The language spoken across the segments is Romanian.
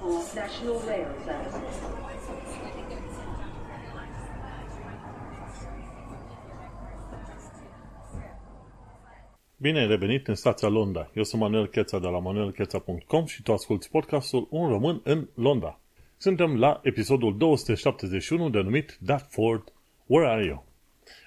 for National Rail Services. Bine ai revenit în stația Londra. Eu sunt Manuel Cheța de la manuelcheța.com și tu asculti podcastul Un român în Londra. Suntem la episodul 271 denumit That Ford, Where Are You?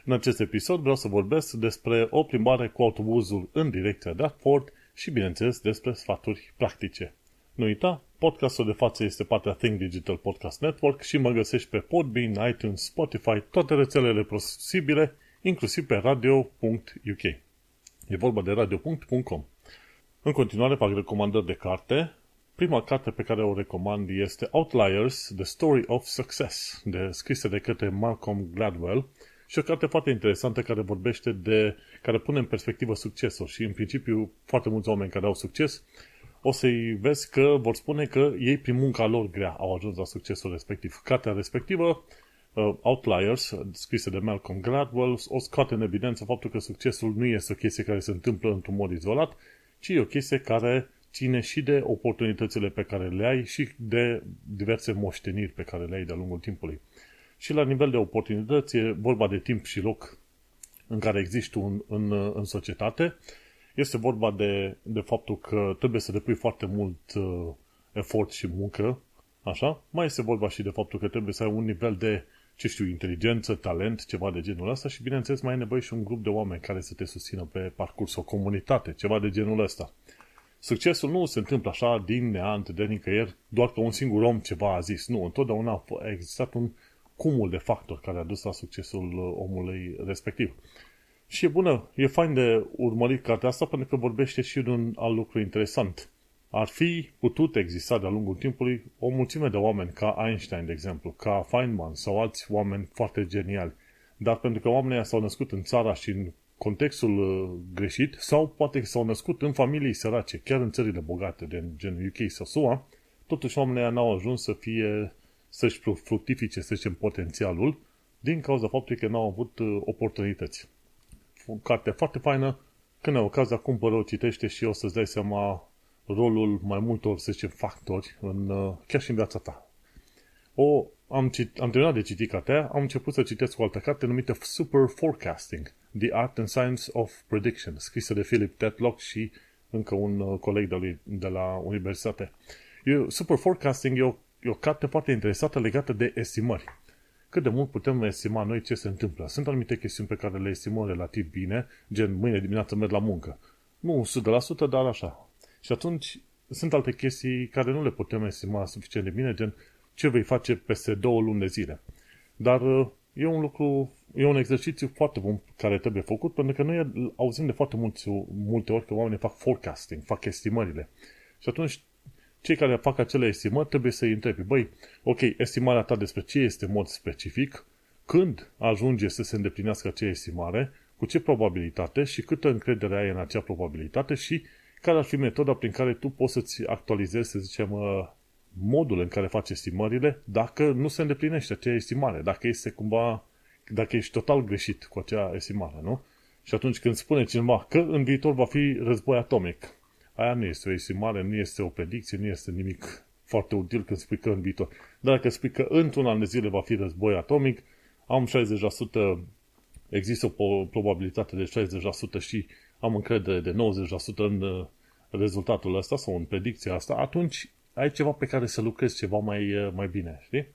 În acest episod vreau să vorbesc despre o plimbare cu autobuzul în direcția Dartford și, bineînțeles, despre sfaturi practice. Nu uita, podcastul de față este partea Think Digital Podcast Network și mă găsești pe Podbean, iTunes, Spotify, toate rețelele posibile, inclusiv pe radio.uk. E vorba de radio.com. În continuare fac recomandări de carte. Prima carte pe care o recomand este Outliers, The Story of Success, de, scrisă de către Malcolm Gladwell și o carte foarte interesantă care vorbește de, care pune în perspectivă succesul și în principiu foarte mulți oameni care au succes o să-i vezi că vor spune că ei prin munca lor grea au ajuns la succesul respectiv. Cartea respectivă, uh, Outliers, scrisă de Malcolm Gladwell, o scoate în evidență faptul că succesul nu este o chestie care se întâmplă într-un mod izolat, ci e o chestie care ține și de oportunitățile pe care le ai și de diverse moșteniri pe care le ai de-a lungul timpului. Și la nivel de oportunități e vorba de timp și loc în care există un, în, în societate. Este vorba de, de faptul că trebuie să depui foarte mult uh, efort și muncă, așa. Mai este vorba și de faptul că trebuie să ai un nivel de, ce știu, inteligență, talent, ceva de genul ăsta și, bineînțeles, mai ai nevoie și un grup de oameni care să te susțină pe parcurs, o comunitate, ceva de genul ăsta. Succesul nu se întâmplă așa din neant, de nicăieri, doar că un singur om ceva a zis. Nu, întotdeauna a existat un cumul de factori care a dus la succesul uh, omului respectiv. Și e bună, e fain de urmărit cartea asta pentru că vorbește și de un alt lucru interesant. Ar fi putut exista de-a lungul timpului o mulțime de oameni ca Einstein, de exemplu, ca Feynman sau alți oameni foarte geniali. Dar pentru că oamenii s-au născut în țara și în contextul uh, greșit sau poate s-au născut în familii sărace, chiar în țările bogate, de gen UK sau SUA, totuși oamenii n-au ajuns să fie să-și fructifice, să zicem, potențialul din cauza faptului că n-au avut uh, oportunități. O carte foarte faină, când ai ocazia, cumpără, o citește și o să-ți dai seama rolul mai multor, să zicem, factori, în, uh, chiar și în viața ta. O, am, cit, am terminat de citit cartea, am început să citesc o altă carte numită Super Forecasting, The Art and Science of Prediction, scrisă de Philip Tetlock și încă un uh, coleg de, lui, de la universitate. Eu, Super Forecasting e o e o carte foarte interesată legată de estimări. Cât de mult putem estima noi ce se întâmplă. Sunt anumite chestiuni pe care le estimăm relativ bine, gen mâine dimineață merg la muncă. Nu 100%, dar așa. Și atunci sunt alte chestii care nu le putem estima suficient de bine, gen ce vei face peste două luni de zile. Dar uh, e un lucru, e un exercițiu foarte bun care trebuie făcut, pentru că noi auzim de foarte mulți, multe ori că oamenii fac forecasting, fac estimările. Și atunci cei care fac acele estimări trebuie să-i întrebi, băi, ok, estimarea ta despre ce este mod specific, când ajunge să se îndeplinească acea estimare, cu ce probabilitate? Și câtă încredere ai în acea probabilitate? Și care ar fi metoda prin care tu poți să-ți actualizezi, să zicem, uh, modul în care faci estimările dacă nu se îndeplinește acea estimare, dacă este cumva, dacă ești total greșit cu acea estimare, nu? Și atunci când spune cineva că în viitor va fi război atomic, Aia nu este o estimare, nu este o predicție, nu este nimic foarte util când spui că în viitor. Dar dacă spui că într-un an de zile va fi război atomic, am 60%, există o probabilitate de 60% și am încredere de 90% în uh, rezultatul ăsta sau în predicția asta, atunci ai ceva pe care să lucrezi ceva mai, uh, mai bine, știi?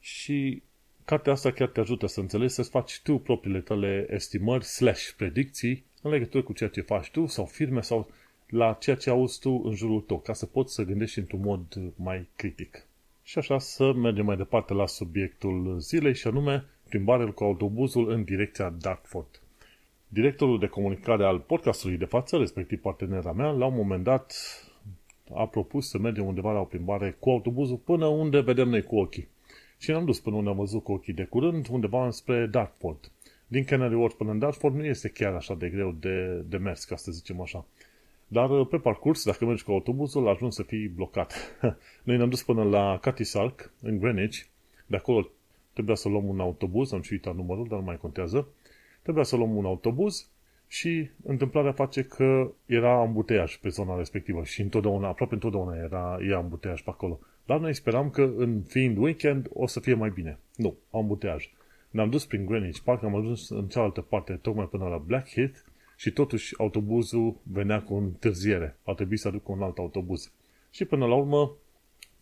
Și cartea asta chiar te ajută să înțelegi, să-ți faci tu propriile tale estimări slash predicții în legătură cu ceea ce faci tu sau firme sau la ceea ce auzi tu în jurul tău, ca să poți să gândești într-un mod mai critic. Și așa să mergem mai departe la subiectul zilei și anume plimbarea cu autobuzul în direcția Dartford. Directorul de comunicare al podcastului de față, respectiv partenera mea, la un moment dat a propus să mergem undeva la o plimbare cu autobuzul până unde vedem noi cu ochii. Și ne-am dus până unde am văzut cu ochii de curând, undeva spre Dartford. Din Canary Wharf până în Dartford nu este chiar așa de greu de, de mers, ca să zicem așa. Dar uh, pe parcurs, dacă mergi cu autobuzul, ajungi să fii blocat. Noi ne-am dus până la Catisalc, în Greenwich. De acolo trebuia să luăm un autobuz, am și uitat numărul, dar nu mai contează. Trebuia să luăm un autobuz și întâmplarea face că era ambuteiaj pe zona respectivă și întotdeauna, aproape întotdeauna era, era ambuteiaj pe acolo. Dar noi speram că în fiind weekend o să fie mai bine. Nu, am buteaj. Ne-am dus prin Greenwich Park, am ajuns în cealaltă parte, tocmai până la Blackheath și totuși autobuzul venea cu întârziere. A trebuit să aduc un alt autobuz. Și până la urmă,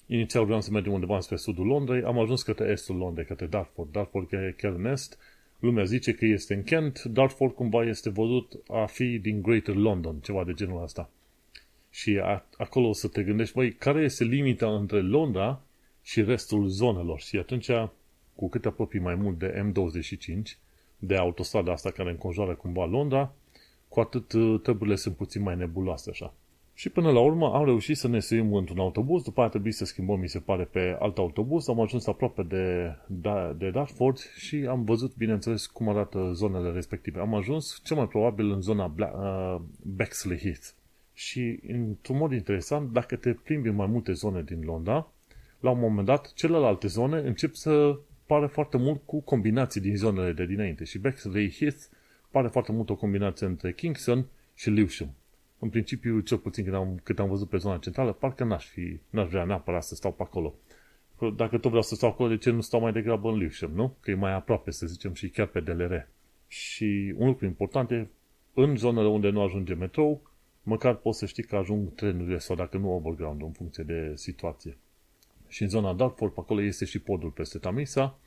inițial vreau să mergem undeva spre sudul Londrei, am ajuns către estul Londrei, către Dartford. Dartford e chiar în est, lumea zice că este în Kent, Dartford cumva este văzut a fi din Greater London, ceva de genul ăsta. Și a, acolo o să te gândești, băi, care este limita între Londra și restul zonelor? Și atunci, cu cât apropii mai mult de M25, de autostrada asta care înconjoară cumva Londra, cu atât uh, treburile sunt puțin mai nebuloase așa. Și până la urmă am reușit să ne suim într-un autobuz, după aia a trebuit să schimbăm, mi se pare, pe alt autobuz, am ajuns aproape de, de, de Dartford și am văzut, bineînțeles, cum arată zonele respective. Am ajuns, cel mai probabil, în zona Bla- uh, Bexley Heath. Și, într-un mod interesant, dacă te plimbi în mai multe zone din Londra, la un moment dat, celelalte zone încep să pare foarte mult cu combinații din zonele de dinainte. Și Bexley Heath pare foarte mult o combinație între Kingston și Lewisham. În principiu, cel puțin când am, cât am văzut pe zona centrală, parcă n-aș, fi, n-aș vrea neapărat să stau pe acolo. Dacă tot vreau să stau acolo, de ce nu stau mai degrabă în Lewisham, nu? Că e mai aproape, să zicem, și chiar pe DLR. Și un lucru important e, în zonele unde nu ajunge metrou, măcar poți să știi că ajung trenurile sau dacă nu overground, în funcție de situație. Și în zona Dartford, pe acolo este și podul peste Tamisa,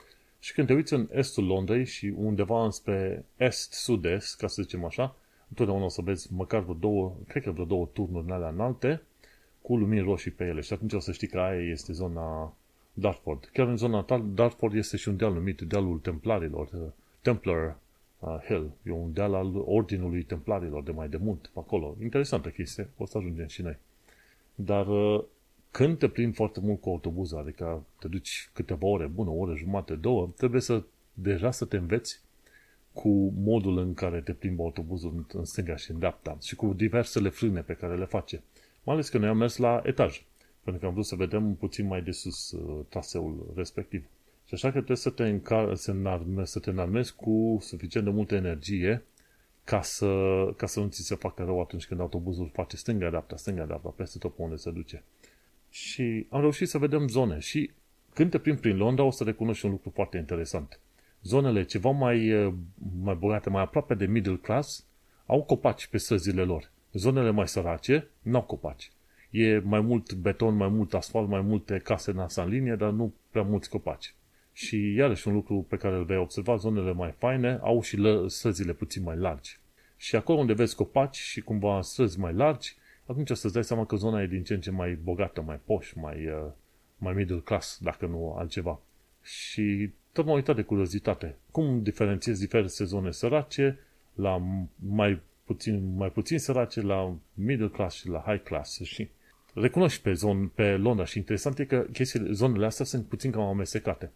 și când te uiți în estul Londrei și undeva înspre est-sud-est, ca să zicem așa, întotdeauna o să vezi măcar vreo două, cred că vreo două turnuri în alea înalte, cu lumini roșii pe ele. Și atunci o să știi că aia este zona Dartford. Chiar în zona ta, Dartford este și un deal numit Dealul Templarilor, uh, Templar uh, Hill. E un deal al Ordinului Templarilor de mai de mult pe acolo. Interesantă chestie, o să ajungem și noi. Dar uh, când te plimbi foarte mult cu autobuzul, adică te duci câteva ore, bună, o oră, jumate, două, trebuie să deja să te înveți cu modul în care te plimbă autobuzul în stânga și în dreapta și cu diversele frâne pe care le face. Mai ales că noi am mers la etaj, pentru că am vrut să vedem puțin mai de sus uh, traseul respectiv. Și așa că trebuie să te, încar- să, înarmezi, să te înarmezi cu suficient de multă energie ca să, ca să nu ți se facă rău atunci când autobuzul face stânga-dreapta, stânga-dreapta, peste tot pe unde se duce. Și am reușit să vedem zone și când te plimbi prin Londra o să recunoști un lucru foarte interesant. Zonele ceva mai, eh, mai bogate, mai aproape de middle class, au copaci pe străzile lor. Zonele mai sărace n-au copaci. E mai mult beton, mai mult asfalt, mai multe case în asta în linie, dar nu prea mulți copaci. Și iarăși un lucru pe care îl vei observa, zonele mai faine au și străzile puțin mai largi. Și acolo unde vezi copaci și cumva străzi mai largi, atunci o să-ți dai seama că zona e din ce în ce mai bogată, mai poș, mai, uh, mai middle class, dacă nu altceva. Și tot m-am uitat de curiozitate. Cum diferențiezi diverse zone sărace la mai puțin, mai puțin sărace, la middle class și la high class. Și recunoști pe, zon, pe Londra și interesant e că chestiile, zonele astea sunt puțin cam amestecate.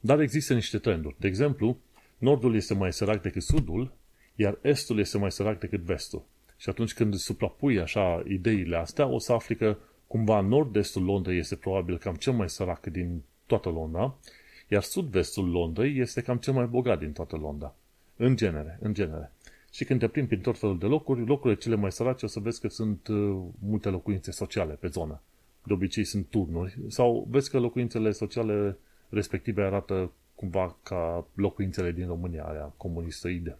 Dar există niște trenduri. De exemplu, nordul este mai sărac decât sudul, iar estul este mai sărac decât vestul. Și atunci când suprapui așa ideile astea, o să afli că cumva nord-estul Londrei este probabil cam cel mai sărac din toată Londra, iar sud-vestul Londrei este cam cel mai bogat din toată Londra. În genere, în genere. Și când te plimbi prin tot felul de locuri, locurile cele mai sărace o să vezi că sunt uh, multe locuințe sociale pe zonă. De obicei sunt turnuri. Sau vezi că locuințele sociale respective arată cumva ca locuințele din România, aia comunistoide.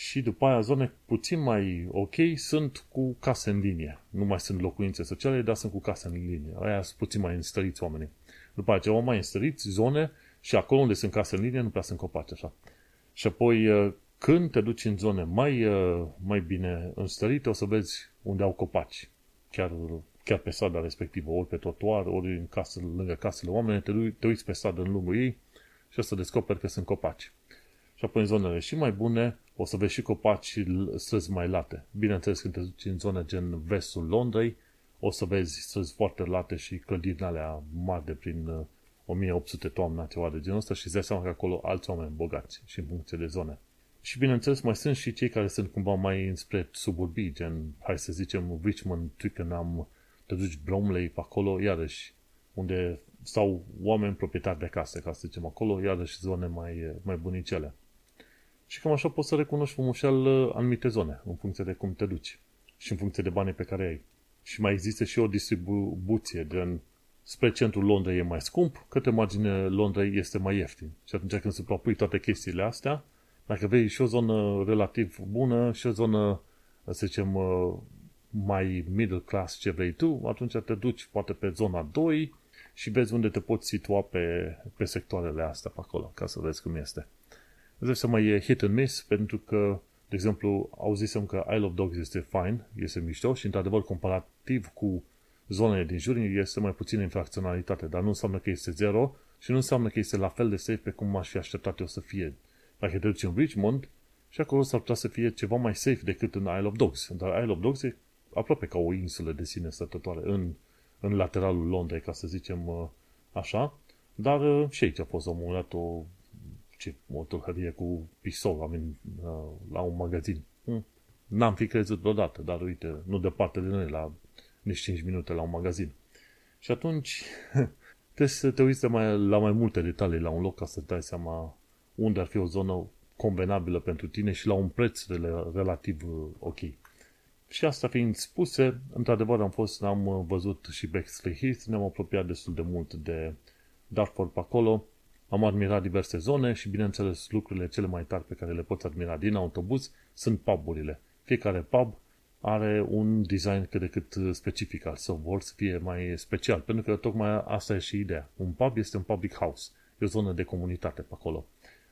Și după aia zone puțin mai ok sunt cu case în linie. Nu mai sunt locuințe sociale, dar sunt cu case în linie. Aia sunt puțin mai înstăriți oamenii. După aceea mai înstăriți zone și acolo unde sunt case în linie nu prea sunt copaci așa. Și apoi uh, când te duci în zone mai, uh, mai bine înstărite, o să vezi unde au copaci. Chiar, chiar pe strada respectivă, ori pe trotuar, ori în casă, lângă casele oamenilor, te, te uiți pe stradă în lungul ei și o să descoperi că sunt copaci. Și apoi în zonele și mai bune o să vezi și copaci și străzi mai late. Bineînțeles, când te duci în zone gen vestul Londrei, o să vezi străzi foarte late și clădiri alea mari de prin 1800 uh, toamna, ceva de genul ăsta și îți dai seama că acolo alți oameni bogați și în funcție de zone. Și bineînțeles mai sunt și cei care sunt cumva mai înspre suburbii, gen, hai să zicem, Richmond, Twickenham, te duci Bromley pe acolo, iarăși, unde stau oameni proprietari de case, ca să zicem acolo, iarăși zone mai, mai bunicele. Și cam așa poți să recunoști frumușel uh, anumite zone, în funcție de cum te duci și în funcție de banii pe care ai. Și mai există și o distribuție, gen spre centrul Londrei e mai scump, către marginea Londrei este mai ieftin. Și atunci când se propui toate chestiile astea, dacă vei și o zonă relativ bună și o zonă, să zicem, mai middle class ce vrei tu, atunci te duci poate pe zona 2 și vezi unde te poți situa pe, pe sectoarele astea pe acolo, ca să vezi cum este. Îți să mai e hit and miss, pentru că, de exemplu, auzisem că Isle of Dogs este fine, este mișto și, într-adevăr, comparativ cu zonele din jur, este mai puțină infracționalitate, dar nu înseamnă că este zero și nu înseamnă că este la fel de safe pe cum aș fi așteptat eu să fie. Dacă te duci în Richmond, și acolo s-ar putea să fie ceva mai safe decât în Isle of Dogs. Dar Isle of Dogs e aproape ca o insulă de sine stătătoare în, în lateralul Londrei, ca să zicem uh, așa. Dar uh, și aici a fost la un moment dat o, ce, o tâlhărie cu pisol am in, uh, la un magazin. Hm. N-am fi crezut vreodată, dar uite, nu departe de noi, la nici 5 minute la un magazin. Și atunci trebuie să te uiți mai, la mai multe detalii la un loc ca să dai seama unde ar fi o zonă convenabilă pentru tine și la un preț relativ ok. Și asta fiind spuse, într-adevăr am fost, am văzut și Bexley Heath, ne-am apropiat destul de mult de Dartford pe acolo, am admirat diverse zone și, bineînțeles, lucrurile cele mai tari pe care le poți admira din autobuz sunt puburile. Fiecare pub are un design cât de cât specific al său, vor să fie mai special, pentru că tocmai asta e și ideea. Un pub este un public house, e o zonă de comunitate pe acolo.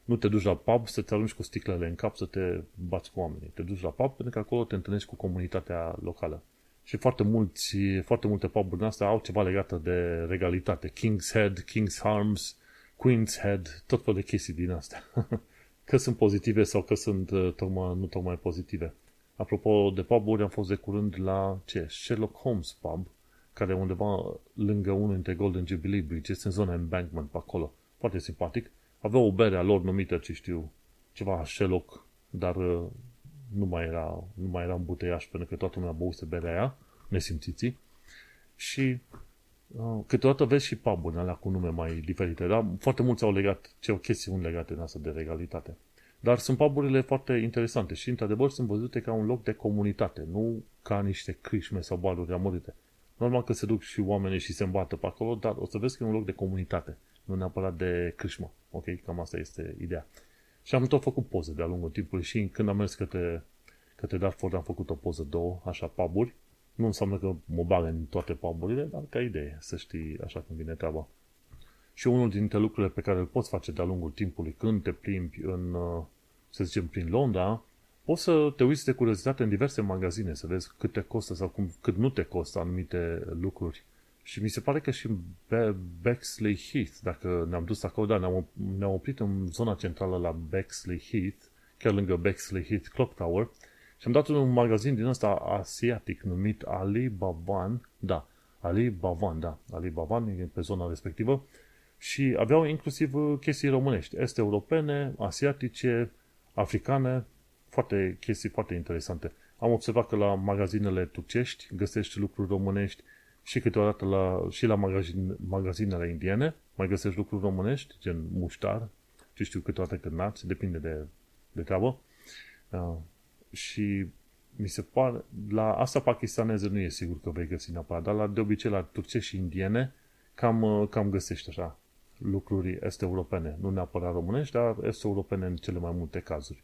Nu te duci la pub să te arunci cu sticlele în cap să te bați cu oamenii. Te duci la pub pentru că acolo te întâlnești cu comunitatea locală. Și foarte, mulți, foarte multe puburi astea au ceva legat de regalitate. King's Head, King's Arms, Queen's Head, tot felul de chestii din astea. că sunt pozitive sau că sunt uh, tocmai, nu tocmai pozitive. Apropo de puburi, am fost de curând la ce? Sherlock Holmes pub, care e undeva lângă unul dintre Golden Jubilee Bridges, în zona Embankment, pe acolo. Foarte simpatic. Avea o bere a lor numită, ce știu, ceva Sherlock, dar uh, nu mai era, nu mai era în buteiaș, pentru că toată lumea băuse berea aia, nesimțiții. Și uh, câteodată vezi și pub alea cu nume mai diferite, dar foarte mulți au legat, ce au chestiuni legate în asta de regalitate. Dar sunt puburile foarte interesante și, într-adevăr, sunt văzute ca un loc de comunitate, nu ca niște crișme sau baruri amărite. Normal că se duc și oamenii și se îmbată pe acolo, dar o să vezi că e un loc de comunitate, nu neapărat de crișmă. Ok? Cam asta este ideea. Și am tot făcut poze de-a lungul timpului și când am mers către, către Dartford am făcut o poză, două, așa, puburi. Nu înseamnă că mă bag în toate puburile, dar ca idee, să știi așa cum vine treaba. Și unul dintre lucrurile pe care îl poți face de-a lungul timpului când te plimbi în, uh, să zicem, prin Londra, poți să te uiți de curiozitate în diverse magazine, să vezi cât te costă sau cum, cât nu te costă anumite lucruri. Și mi se pare că și în Bexley Heath, dacă ne-am dus acolo, da, ne-am, ne-am oprit în zona centrală la Bexley Heath, chiar lângă Bexley Heath Clock Tower, și am dat un magazin din ăsta asiatic numit Ali Bavan, da, Ali Bavan, da, Ali Bavan, e pe zona respectivă, și aveau inclusiv chestii românești, este europene, asiatice, africane, foarte chestii foarte interesante. Am observat că la magazinele turcești găsești lucruri românești și câteodată la, și la magazin, magazinele indiene mai găsești lucruri românești, gen muștar, ce știu câteodată că nați, depinde de, de treabă. Uh, și mi se pare, la asta pakistaneză nu e sigur că vei găsi neapărat, dar la, de obicei la turcești și indiene cam, uh, cam găsești așa lucruri este-europene, nu neapărat românești, dar este-europene în cele mai multe cazuri.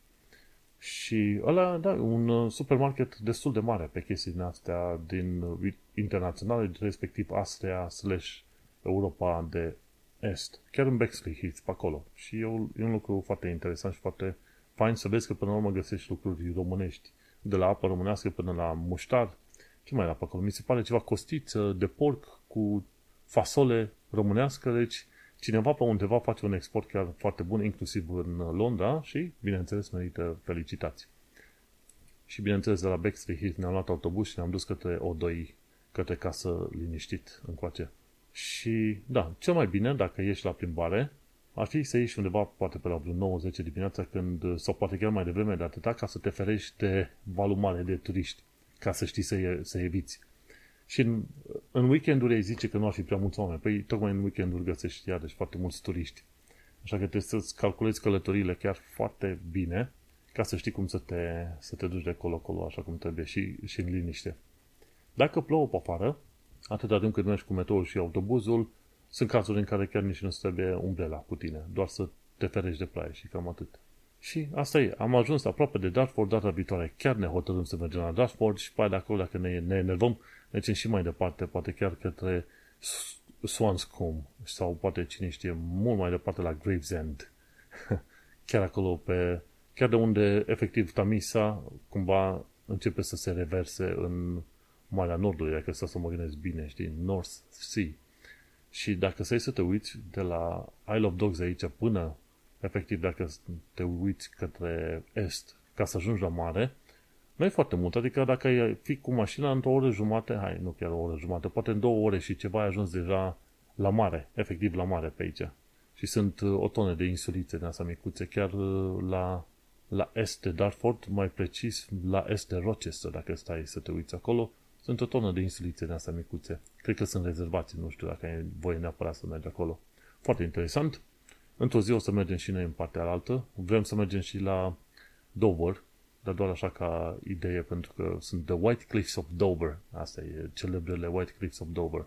Și ăla, da, un uh, supermarket destul de mare pe chestii din astea din uh, internaționale, respectiv Austria slash Europa de Est. Chiar în Bexley Heath, pe acolo. Și e un, e un lucru foarte interesant și foarte fain să vezi că până la urmă găsești lucruri românești. De la apă românească până la muștar. Ce mai era pe acolo? Mi se pare ceva costiță de porc cu fasole românească, deci cineva pe undeva face un export chiar foarte bun, inclusiv în Londra și, bineînțeles, merită felicitații. Și, bineînțeles, de la Bexley Heath ne-am luat autobuz și ne-am dus către O2, către casă liniștit încoace. Și, da, cel mai bine, dacă ieși la plimbare, ar fi să ieși undeva, poate pe la vreo 9-10 dimineața, când, sau poate chiar mai devreme de atâta, ca să te ferești de valul mare de turiști, ca să știi să, să eviți. Și în, în weekenduri ai zice că nu ar fi prea mulți oameni. Păi tocmai în weekenduri găsești iarăși foarte mulți turiști. Așa că trebuie să-ți calculezi călătoriile chiar foarte bine ca să știi cum să te, să te duci de acolo-acolo așa cum trebuie și, și în liniște. Dacă plouă pe afară, Atâta timp cât mergi cu metroul și autobuzul, sunt cazuri în care chiar nici nu trebuie umbrela cu tine, doar să te ferești de ploaie și cam atât. Și asta e, am ajuns aproape de Dartford data viitoare. Chiar ne hotărâm să mergem la Dartford și pe de acolo, dacă ne, ne enervăm, mergem și mai departe, poate chiar către Swanscombe sau poate, cine știe, mult mai departe la Gravesend. chiar acolo pe, chiar de unde efectiv Tamisa cumva începe să se reverse în Marea Nordului, dacă să să mă gândesc bine, știi, North Sea. Și dacă să să te uiți de la Isle of Dogs aici până, efectiv, dacă te uiți către est, ca să ajungi la mare, nu e foarte mult. Adică dacă ai fi cu mașina într-o oră jumate, hai, nu chiar o oră jumate, poate în două ore și ceva ai ajuns deja la mare, efectiv la mare pe aici. Și sunt uh, o tonă de insulițe de asta micuțe, chiar uh, la, la est de Dartford, mai precis la est de Rochester, dacă stai să te uiți acolo, sunt o tonă de insulițe de astea micuțe. Cred că sunt rezervații, nu știu dacă ai voie neapărat să mergi acolo. Foarte interesant. Într-o zi o să mergem și noi în partea altă. Vrem să mergem și la Dover, dar doar așa ca idee, pentru că sunt The White Cliffs of Dover. Asta e celebrele White Cliffs of Dover.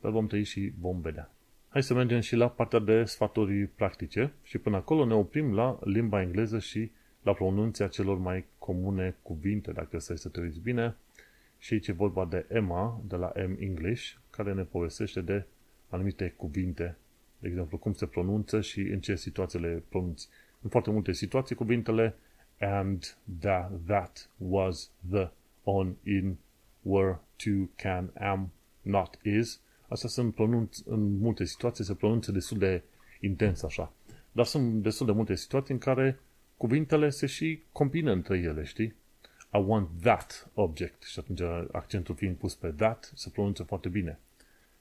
Dar vom trăi și vom vedea. Hai să mergem și la partea de sfaturi practice și până acolo ne oprim la limba engleză și la pronunția celor mai comune cuvinte, dacă stai să te uiți bine. Și aici e vorba de Emma, de la M English, care ne povestește de anumite cuvinte, de exemplu, cum se pronunță și în ce situații le pronunți. În foarte multe situații, cuvintele and, that, that, was, the, on, in, were, to, can, am, not, is. Astea sunt pronunț, în multe situații se pronunță destul de intens așa. Dar sunt destul de multe situații în care cuvintele se și combină între ele, știi? I want that object. Și atunci accentul fiind pus pe that, se pronunță foarte bine.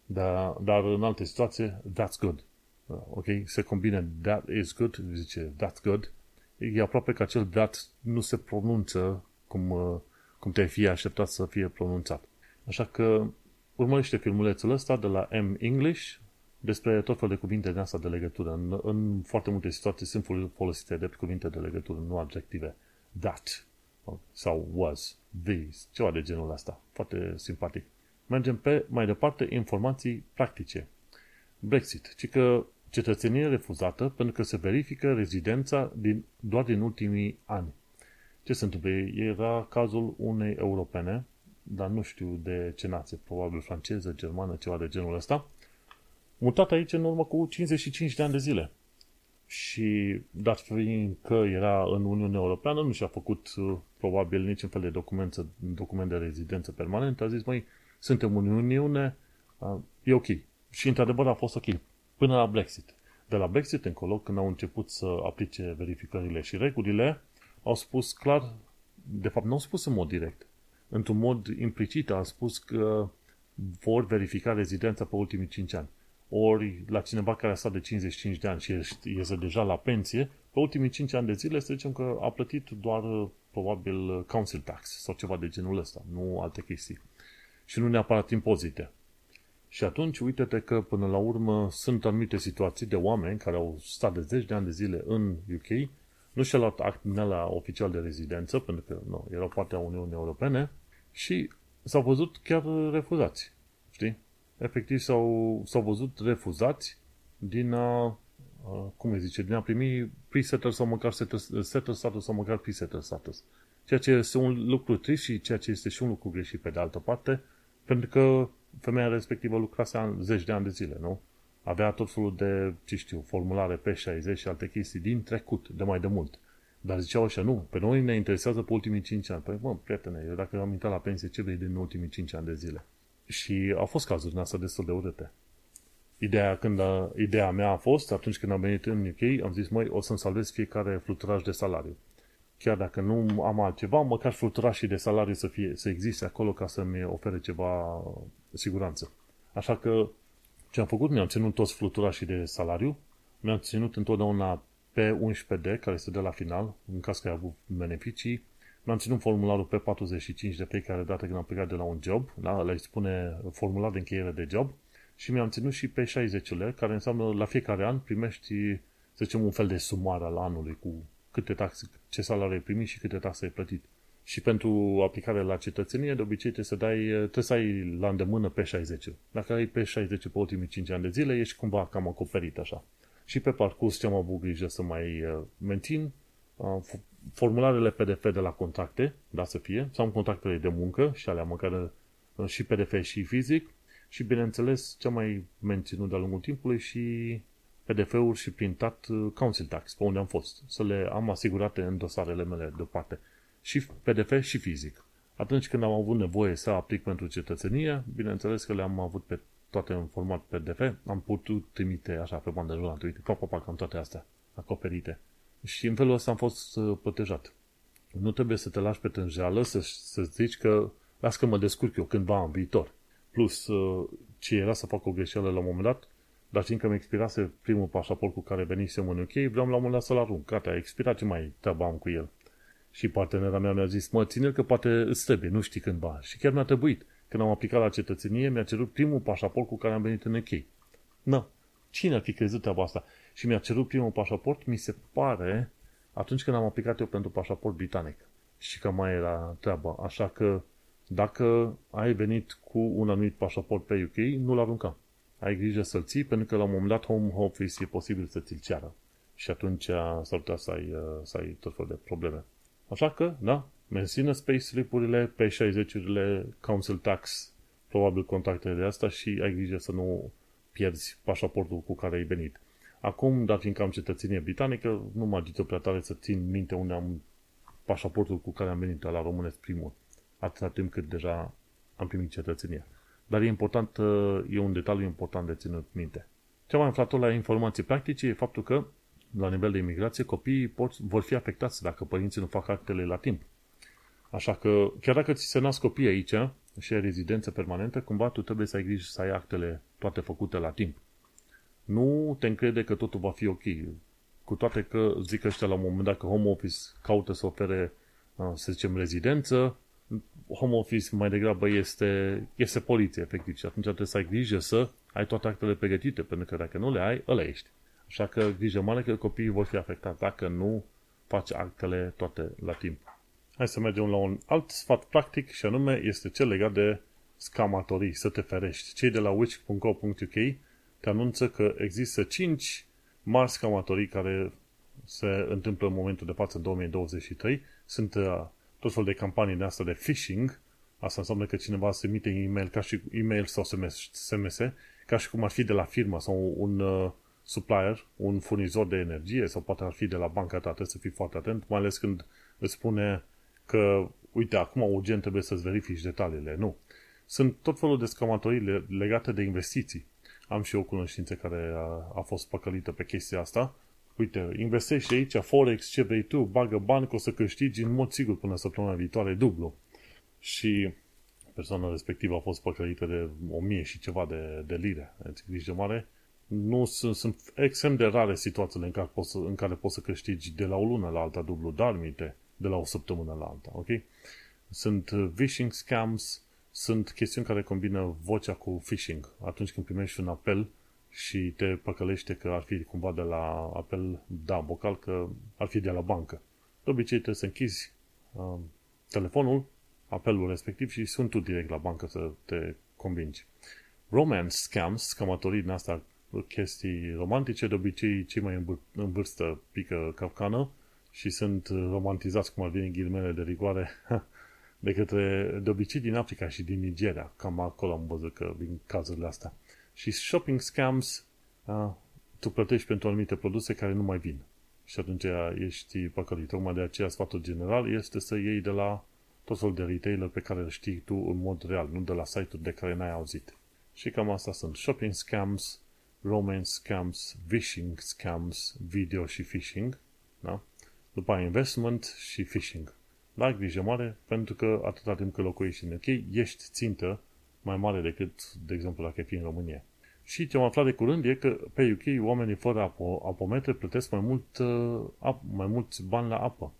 Dar, dar în alte situații, that's good. Uh, ok? Se combine that is good, zice that's good. E aproape că acel that nu se pronunță cum, uh, cum te-ai fi așteptat să fie pronunțat. Așa că urmărește filmulețul ăsta de la M English despre tot felul de cuvinte de asta de legătură. În, în foarte multe situații sunt folosite de cuvinte de legătură, nu adjective. That, sau was, these, ceva de genul ăsta. Foarte simpatic. Mergem pe mai departe informații practice. Brexit, ci că cetățenie refuzată pentru că se verifică rezidența din, doar din ultimii ani. Ce se întâmplă? Era cazul unei europene, dar nu știu de ce nație, probabil franceză, germană, ceva de genul ăsta, mutat aici în urmă cu 55 de ani de zile și dat fiind că era în Uniunea Europeană, nu și-a făcut uh, probabil niciun fel de document, document de rezidență permanentă, a zis, măi, suntem în Uniune, uh, e ok. Și într-adevăr a fost ok, până la Brexit. De la Brexit încolo, când au început să aplice verificările și regulile, au spus clar, de fapt nu au spus în mod direct, într-un mod implicit au spus că vor verifica rezidența pe ultimii 5 ani ori la cineva care a stat de 55 de ani și este deja la pensie, pe ultimii 5 ani de zile să zicem că a plătit doar probabil council tax sau ceva de genul ăsta, nu alte chestii. Și nu neapărat impozite. Și atunci, uite-te că până la urmă sunt anumite situații de oameni care au stat de 10 de ani de zile în UK, nu și-au luat act la oficial de rezidență, pentru că nu, erau parte a Uniunii Europene, și s-au văzut chiar refuzați. Știi? Efectiv s-au, s-au văzut refuzați din a, cum îi zice, din a primi pre-setter sau măcar setter status sau măcar pre-setter status. Ceea ce este un lucru trist și ceea ce este și un lucru greșit pe de altă parte, pentru că femeia respectivă lucrase an, zeci de ani de zile, nu? Avea tot felul de, ce știu, formulare pe 60 și alte chestii din trecut, de mai de mult. Dar ziceau așa, nu, pe noi ne interesează pe ultimii 5 ani. Păi, mă, prietene, eu dacă am intrat la pensie, ce vrei din ultimii 5 ani de zile? Și au fost cazuri din asta destul de urâte. Ideea, când a, ideea mea a fost, atunci când am venit în UK, am zis, măi, o să-mi salvez fiecare fluturaj de salariu. Chiar dacă nu am altceva, măcar fluturașii de salariu să, fie, să existe acolo ca să-mi ofere ceva siguranță. Așa că ce am făcut? Mi-am ținut toți fluturașii de salariu, mi-am ținut întotdeauna pe 11D, care este de la final, în caz că ai avut beneficii, mi-am ținut formularul pe 45 de fiecare dată când am plecat de la un job, da? le spune formular de încheiere de job, și mi-am ținut și pe 60-le, care înseamnă la fiecare an primești, să zicem, un fel de sumare al anului cu câte taxe, ce salariu ai primit și câte taxe ai plătit. Și pentru aplicare la cetățenie, de obicei trebuie să, dai, trebuie să ai la îndemână pe 60 Dacă ai pe 60 pe ultimii 5 ani de zile, ești cumva cam acoperit așa. Și pe parcurs ce am avut grijă să mai uh, mențin uh, formularele PDF de la contracte, da să fie, sau contractele de muncă și alea măcar uh, și PDF și fizic și bineînțeles ce am mai menținut de-a lungul timpului și PDF-uri și printat council tax pe unde am fost, să le am asigurate în dosarele mele deoparte și PDF și fizic. Atunci când am avut nevoie să aplic pentru cetățenie, bineînțeles că le-am avut pe toate în format PDF, am putut trimite așa pe bandă rulantă, uite, pa, pa, pa, cam toate astea acoperite. Și în felul ăsta am fost uh, protejat. Nu trebuie să te lași pe tânjeală să, să zici că las că mă descurc eu cândva în viitor. Plus, uh, ce era să fac o greșeală la un moment dat, dar fiindcă mi expirase primul pașaport cu care venisem în UK, vreau la un moment dat să-l arunc. Gata, a expirat, ce mai treaba am cu el? Și partenera mea mi-a zis, mă, ține că poate îți trebuie, nu știi cândva. Și chiar mi-a trebuit. Când am aplicat la cetățenie, mi-a cerut primul pașaport cu care am venit în UK. Na, cine ar fi crezut treaba asta? Și mi-a cerut primul pașaport, mi se pare, atunci când am aplicat eu pentru pașaport britanic. Și că mai era treaba. Așa că dacă ai venit cu un anumit pașaport pe UK, nu-l arunca. Ai grijă să-l ții, pentru că la un moment dat Home Office e posibil să ți-l ceară. Și atunci s-ar putea să ai, să ai tot felul de probleme. Așa că, da, mențină space slip-urile, pe 60-urile, council tax, probabil contactele de asta și ai grijă să nu pierzi pașaportul cu care ai venit. Acum, dar fiindcă am cetățenie britanică, nu mă agită prea tare să țin minte unde am pașaportul cu care am venit la românesc primul, atâta timp cât deja am primit cetățenia. Dar e important, e un detaliu important de ținut minte. Ce mai aflat la informații practice e faptul că, la nivel de imigrație, copiii pot, vor fi afectați dacă părinții nu fac actele la timp. Așa că, chiar dacă ți se nasc copii aici și ai rezidență permanentă, cumva tu trebuie să ai grijă să ai actele toate făcute la timp. Nu te încrede că totul va fi ok. Cu toate că zic ăștia la un moment dat că home office caută să ofere, uh, să zicem, rezidență, home office mai degrabă este, este poliție, efectiv. Și atunci trebuie să ai grijă să ai toate actele pregătite, pentru că dacă nu le ai, ăla ești. Așa că grijă mare că copiii vor fi afectați dacă nu faci actele toate la timp. Hai să mergem la un alt sfat practic și anume este cel legat de scamatorii, să te ferești. Cei de la witch.co.uk te anunță că există 5 mari scamatorii care se întâmplă în momentul de față în 2023. Sunt uh, tot fel de campanii de asta de phishing. Asta înseamnă că cineva se emite e-mail, ca și e-mail sau SMS, SMS ca și cum ar fi de la firmă sau un uh, supplier, un furnizor de energie sau poate ar fi de la banca ta. Trebuie să fii foarte atent, mai ales când îți spune că, uite, acum urgent trebuie să-ți verifici detaliile. Nu. Sunt tot felul de scamatorii legate de investiții. Am și eu cunoștințe care a, a fost păcălită pe chestia asta. Uite, investește aici, Forex, ce vrei tu, bagă bani, că o să câștigi în mod sigur până săptămâna viitoare dublu. Și persoana respectivă a fost păcălită de o mie și ceva de, de lire. Îți grijă mare. Nu sunt, sunt extrem de rare situațiile în care, poți să, în care poți să câștigi de la o lună la alta dublu, dar minte de la o săptămână la alta, ok? Sunt uh, phishing scams, sunt chestiuni care combină vocea cu phishing. Atunci când primești un apel și te păcălește că ar fi cumva de la apel, da, vocal, că ar fi de la bancă. De obicei trebuie să închizi uh, telefonul, apelul respectiv și sunt tu direct la bancă să te convingi. Romance scams, scamatorii din asta, chestii romantice, de obicei cei mai în vârstă pică capcană, și sunt romantizați, cum ar veni ghilimele de rigoare, de către, de obicei din Africa și din Nigeria. Cam acolo am văzut că vin cazurile astea. Și shopping scams, a, tu plătești pentru anumite produse care nu mai vin. Și atunci ești păcălit. Tocmai de aceea sfatul general este să iei de la tot felul de retailer pe care îl știi tu în mod real, nu de la site-uri de care n-ai auzit. Și cam asta sunt shopping scams, romance scams, phishing scams, video și phishing. Da? după aia investment și phishing. Dar ai grijă mare, pentru că atâta timp cât locuiești în UK, ești țintă mai mare decât, de exemplu, dacă fi în România. Și ce am aflat de curând e că pe UK oamenii fără apo- apometre plătesc mai, mult, uh, mai mulți bani la apă.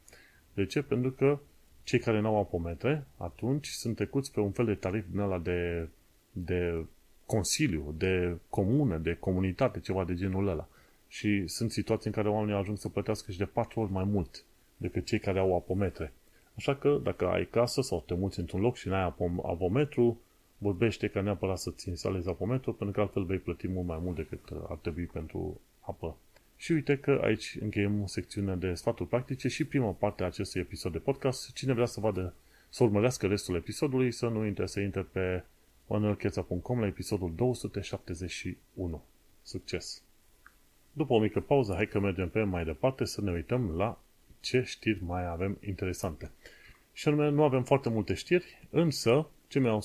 De ce? Pentru că cei care nu au apometre, atunci sunt trecuți pe un fel de tarif din ăla de, de consiliu, de comună, de comunitate, ceva de genul ăla. Și sunt situații în care oamenii ajung să plătească și de patru ori mai mult decât cei care au apometre. Așa că dacă ai casă sau te muți într-un loc și n-ai avometru, vorbește ca neapărat să-ți instalezi avometru, pentru că altfel vei plăti mult mai mult decât ar trebui pentru apă. Și uite că aici încheiem secțiunea de sfaturi practice și prima parte a acestui episod de podcast. Cine vrea să vadă, să urmărească restul episodului, să nu uite să intre pe manuelcheța.com la episodul 271. Succes! După o mică pauză, hai că mergem pe mai departe să ne uităm la ce știri mai avem interesante. Și anume, nu avem foarte multe știri, însă ce mi-au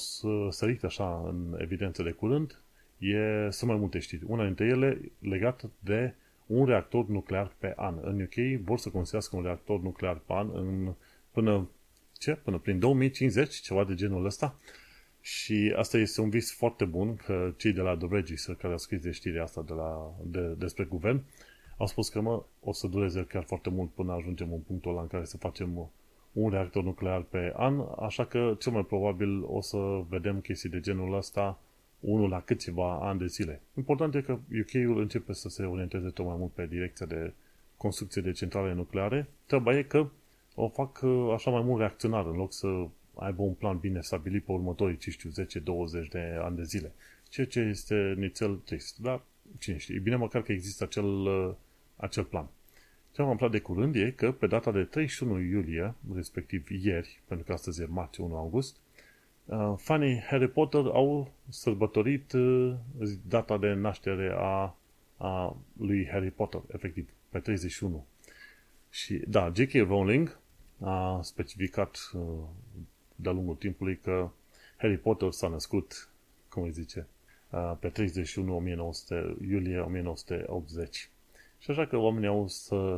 sărit așa în evidență de curând e, sunt mai multe știri. Una dintre ele legată de un reactor nuclear pe an. În UK vor să construiască un reactor nuclear pe an în, până, ce? până prin 2050, ceva de genul ăsta. Și asta este un vis foarte bun că cei de la The Register, care au scris de știrea asta de la, de, despre guvern, au spus că mă, o să dureze chiar foarte mult până ajungem în punctul ăla în care să facem un reactor nuclear pe an, așa că cel mai probabil o să vedem chestii de genul ăsta unul la câțiva ani de zile. Important e că UK-ul începe să se orienteze tot mai mult pe direcția de construcție de centrale nucleare. Treaba e că o fac uh, așa mai mult reacționar în loc să aibă un plan bine stabilit pe următorii, ce știu, 10-20 de ani de zile. Ceea ce este nițel trist. Dar, cine știe, e bine măcar că există acel, uh, acel plan. Ce am aflat de curând e că pe data de 31 iulie, respectiv ieri, pentru că astăzi e marți 1 august, uh, fanii Harry Potter au sărbătorit uh, data de naștere a, a lui Harry Potter, efectiv, pe 31. Și, da, J.K. Rowling a specificat uh, de-a lungul timpului că Harry Potter s-a născut, cum îi zice, uh, pe 31 1900, iulie 1980. Și așa că oamenii au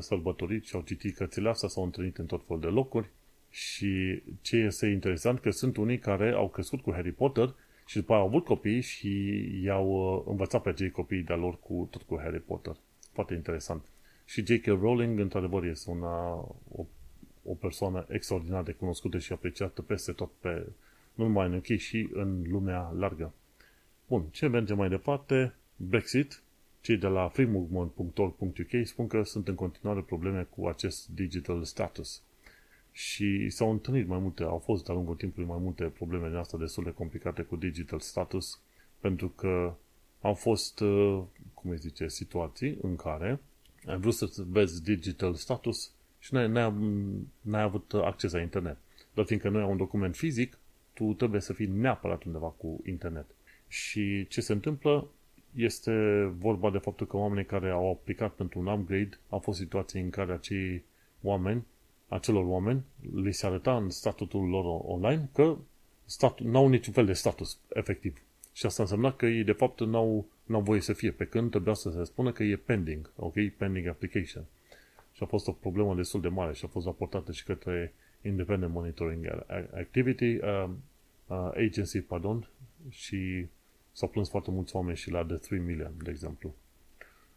sărbătorit și au citit cărțile astea, s-au întâlnit în tot fel de locuri și ce este interesant că sunt unii care au crescut cu Harry Potter și după au avut copii și i-au uh, învățat pe cei copii de-a lor cu, tot cu Harry Potter. Foarte interesant. Și J.K. Rowling, într-adevăr, este una, o, o persoană extraordinar de cunoscută și apreciată peste tot, pe, nu numai în UK, și în lumea largă. Bun, ce mergem mai departe? Brexit. Cei de la freemovement.org.uk spun că sunt în continuare probleme cu acest digital status. Și s-au întâlnit mai multe, au fost de-a lungul timpului mai multe probleme din asta destul de complicate cu digital status, pentru că au fost, uh, cum îi zice, situații în care ai vrut să vezi digital status și n-ai, n-ai, n-ai avut acces la internet. Dar fiindcă nu ai un document fizic, tu trebuie să fii neapărat undeva cu internet. Și ce se întâmplă este vorba de faptul că oamenii care au aplicat pentru un upgrade au fost situații în care acei oameni, acelor oameni, li se arăta în statutul lor online că statu- n-au niciun fel de status efectiv. Și asta însemna că ei de fapt n-au, n-au voie să fie, pe când trebuia să se spună că e pending, ok? Pending application. Și a fost o problemă destul de mare și a fost raportată și către Independent Monitoring Activity uh, uh, Agency, pardon, și s-au plâns foarte mulți oameni și la The 3 Million, de exemplu.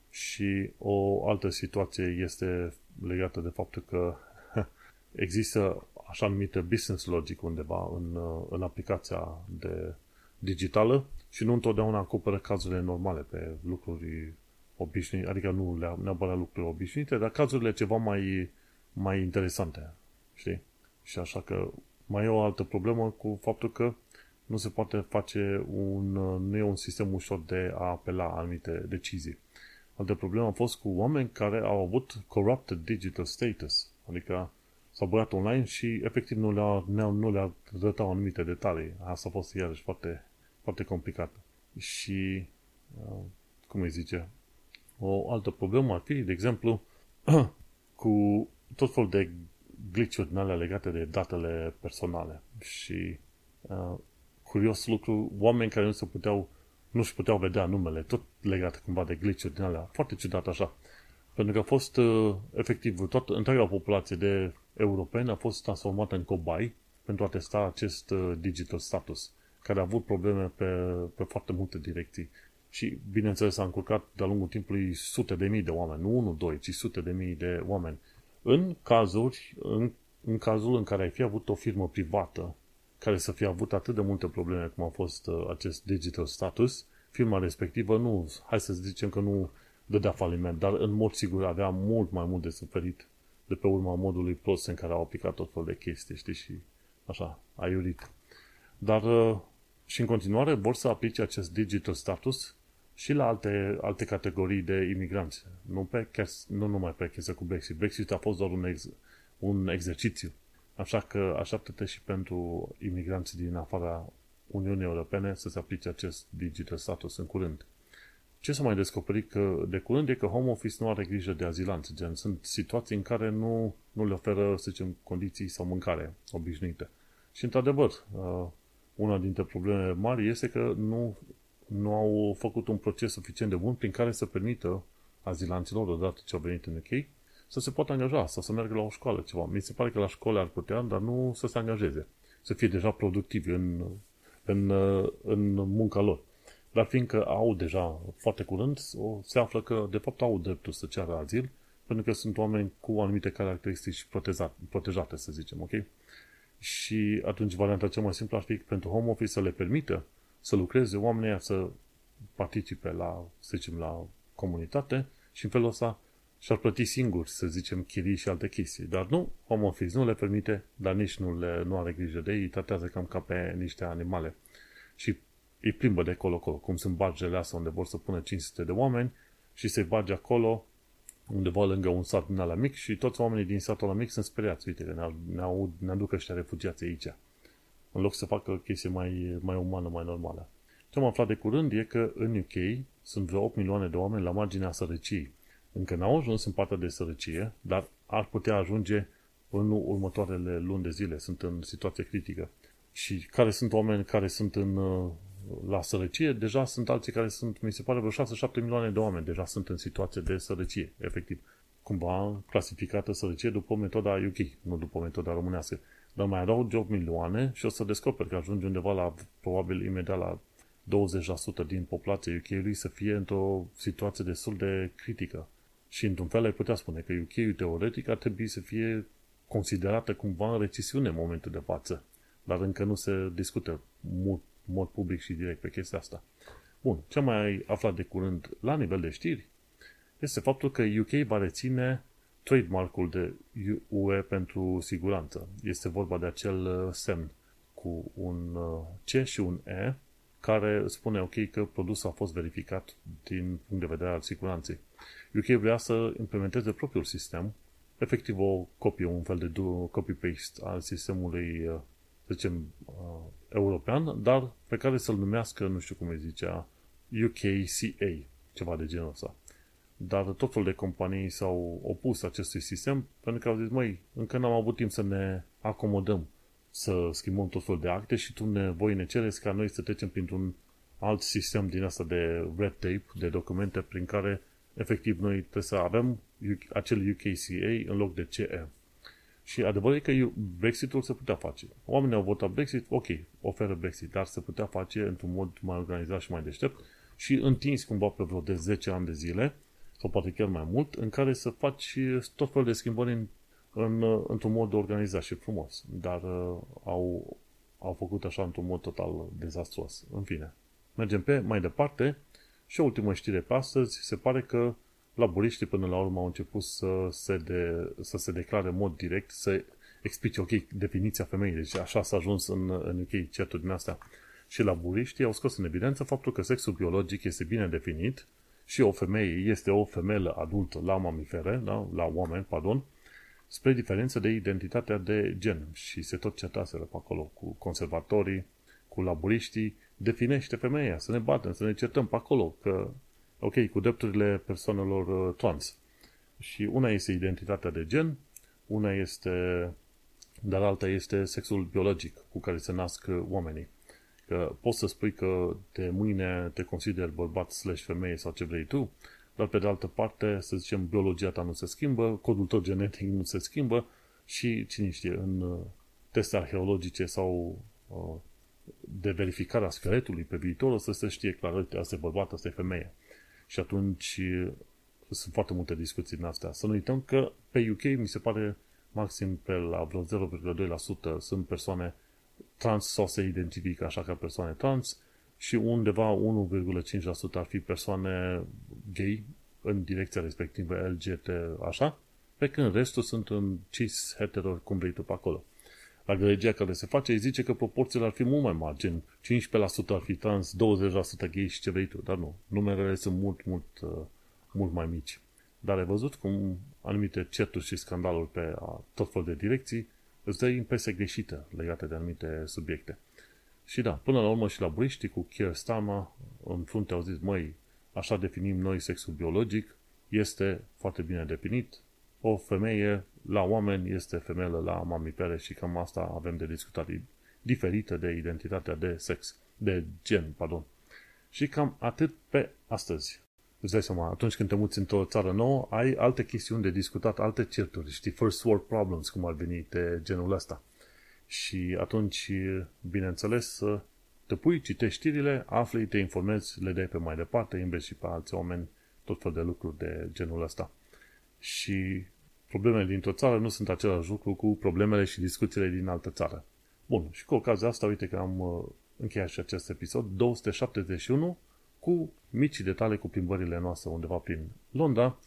Și o altă situație este legată de faptul că există așa numită business logic undeva în, în aplicația de digitală și nu întotdeauna acoperă cazurile normale pe lucruri obișnuite, adică nu neapărat lucruri obișnuite, dar cazurile ceva mai, mai interesante, știi? Și așa că mai e o altă problemă cu faptul că nu se poate face un, nu e un sistem ușor de a apela anumite decizii. Altă problemă a fost cu oameni care au avut corrupted digital status, adică s-au băgat online și efectiv nu le-a, nu le-a arătau anumite detalii. Asta a fost iarăși foarte, foarte complicat. Și, uh, cum îi zice, o altă problemă ar fi, de exemplu, cu tot felul de glitch-uri din alea legate de datele personale. Și uh, curios lucru, oameni care nu se puteau, nu și puteau vedea numele, tot legat cumva de glitch din alea. Foarte ciudat așa. Pentru că a fost, uh, efectiv, toată întreaga populație de europeni a fost transformată în cobai pentru a testa acest uh, digital status, care a avut probleme pe, pe foarte multe direcții. Și, bineînțeles, a încurcat de-a lungul timpului sute de mii de oameni, nu unu, doi, ci sute de mii de oameni. În cazuri, în, în cazul în care ai fi avut o firmă privată care să fie avut atât de multe probleme cum a fost uh, acest digital status, firma respectivă nu, hai să zicem că nu dădea faliment, dar în mod sigur avea mult mai mult de suferit de pe urma modului prost în care au aplicat tot fel de chestii, știi, și așa, aiurit. Dar uh, și în continuare vor să aplice acest digital status și la alte, alte categorii de imigranți. Nu, pe, nu numai pe chestia cu Brexit. Brexit a fost doar un, ex, un exercițiu. Așa că așteaptă-te și pentru imigranții din afara Uniunii Europene să se aplice acest digital status în curând. Ce s-a mai descoperit că de curând e că Home Office nu are grijă de azilanți, gen sunt situații în care nu, nu le oferă, să zicem, condiții sau mâncare obișnuite. Și într-adevăr, uh, una dintre problemele mari este că nu, nu au făcut un proces suficient de bun prin care să permită azilanților, odată ce au venit în UK, să se poată angaja sau să meargă la o școală ceva. Mi se pare că la școală ar putea, dar nu să se angajeze. Să fie deja productivi în, în, în munca lor. Dar fiindcă au deja foarte curând, se află că de fapt au dreptul să ceară azil, pentru că sunt oameni cu anumite caracteristici protejate, protejate să zicem, ok? Și atunci varianta cea mai simplă ar fi pentru home office să le permită să lucreze oamenii să participe la, să zicem, la comunitate și în felul ăsta și-ar plăti singuri, să zicem, chirii și alte chestii. Dar nu, home office nu le permite, dar nici nu, le, nu are grijă de ei, îi tratează cam ca pe niște animale. Și îi plimbă de acolo-acolo, cum sunt bargele astea unde vor să pună 500 de oameni și se bage acolo undeva lângă un sat din ala mic și toți oamenii din satul ala mic sunt speriați. Uite că ne, ne, ne aduc ăștia refugiați aici. În loc să facă o chestie mai, mai umană, mai normală. Ce am aflat de curând e că în UK sunt vreo 8 milioane de oameni la marginea sărăciei. Încă n-au ajuns în partea de sărăcie, dar ar putea ajunge în următoarele luni de zile. Sunt în situație critică. Și care sunt oameni care sunt în, la sărăcie? Deja sunt alții care sunt, mi se pare, vreo 6-7 milioane de oameni deja sunt în situație de sărăcie, efectiv. Cumva clasificată sărăcie după metoda UK, nu după metoda românească. Dar mai adaug 8 milioane și o să descoper că ajunge undeva la, probabil, imediat la 20% din populația UK-ului să fie într-o situație destul de critică. Și într-un fel ai putea spune că UK-ul teoretic ar trebui să fie considerată cumva în recesiune în momentul de față. Dar încă nu se discută mult, mod public și direct pe chestia asta. Bun, ce am mai aflat de curând la nivel de știri este faptul că UK va reține trademark-ul de UE pentru siguranță. Este vorba de acel uh, semn cu un uh, C și un E care spune ok că produsul a fost verificat din punct de vedere al siguranței. UK vrea să implementeze propriul sistem, efectiv o copie, un fel de copy-paste al sistemului, uh, să zicem, european, dar pe care să-l numească, nu știu cum îi zicea, UKCA, ceva de genul ăsta. Dar tot felul de companii s-au opus acestui sistem pentru că au zis, măi, încă n-am avut timp să ne acomodăm, să schimbăm tot felul de acte și tu ne, voi ne cereți ca noi să trecem printr-un alt sistem din asta de red tape, de documente prin care efectiv noi trebuie să avem acel UKCA în loc de CE. Și adevărul e că Brexitul se putea face. Oamenii au votat Brexit, ok, oferă Brexit, dar se putea face într-un mod mai organizat și mai deștept și întins cumva pe vreo de 10 ani de zile, sau poate chiar mai mult, în care să faci tot felul de schimbări în, în, într-un mod organizat și frumos. Dar uh, au, au făcut așa într-un mod total dezastruos. În fine. Mergem pe mai departe și o ultimă știre pe astăzi. Se pare că laburiștii până la urmă au început să se, de, să se declare în mod direct, să explice, ok, definiția femeii. Deci așa s-a ajuns în, în UK certul din astea. Și laburiștii au scos în evidență faptul că sexul biologic este bine definit și o femeie este o femelă adultă la mamifere, da? la oameni, pardon, spre diferență de identitatea de gen. Și se tot certaseră pe acolo cu conservatorii, cu laburiștii, definește femeia, să ne batem, să ne certăm pe acolo, că, ok, cu drepturile persoanelor uh, trans. Și una este identitatea de gen, una este, dar alta este sexul biologic cu care se nasc uh, oamenii. Că poți să spui că de mâine te consideri bărbat slash femeie sau ce vrei tu, dar pe de altă parte, să zicem, biologia ta nu se schimbă, codul tău genetic nu se schimbă și, cine știe, în uh, teste arheologice sau uh, de verificare a scheletului pe viitor, o să se știe clar, uite, asta e bărbat, asta e femeie. Și atunci uh, sunt foarte multe discuții din astea. Să nu uităm că pe UK mi se pare maxim pe la vreo 0,2% sunt persoane trans sau se identifică așa ca persoane trans și undeva 1,5% ar fi persoane gay în direcția respectivă LGBT, așa, pe când restul sunt în cis, hetero, cum vrei tu pe acolo. La gălăgia care se face, îi zice că proporțiile ar fi mult mai mari, gen 15% ar fi trans, 20% gay și ce vrei tu, dar nu. Numerele sunt mult, mult, uh, mult mai mici. Dar ai văzut cum anumite certuri și scandaluri pe tot fel de direcții îți dă impresia greșită legate de anumite subiecte. Și da, până la urmă și la buriști cu Keir Starmer, în frunte au zis, măi, așa definim noi sexul biologic, este foarte bine definit, o femeie la oameni este femeie la mamipere și cam asta avem de discutat diferită de identitatea de sex, de gen, pardon. Și cam atât pe astăzi. Îți dai seama, atunci când te muți într-o țară nouă, ai alte chestiuni de discutat, alte certuri, știi, first world problems, cum ar veni de genul ăsta. Și atunci, bineînțeles, să te pui, citești știrile, afli, te informezi, le dai pe mai departe, investi și pe alți oameni, tot fel de lucruri de genul ăsta. Și problemele dintr-o țară nu sunt același lucru cu problemele și discuțiile din altă țară. Bun, și cu ocazia asta, uite că am uh, încheiat și acest episod 271 cu mici detalii cu plimbările noastre undeva prin Londra.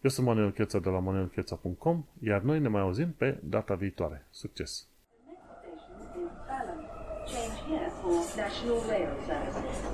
Eu sunt Manuel Cheța de la manuelcheța.com, iar noi ne mai auzim pe data viitoare. Succes! National Rail Services.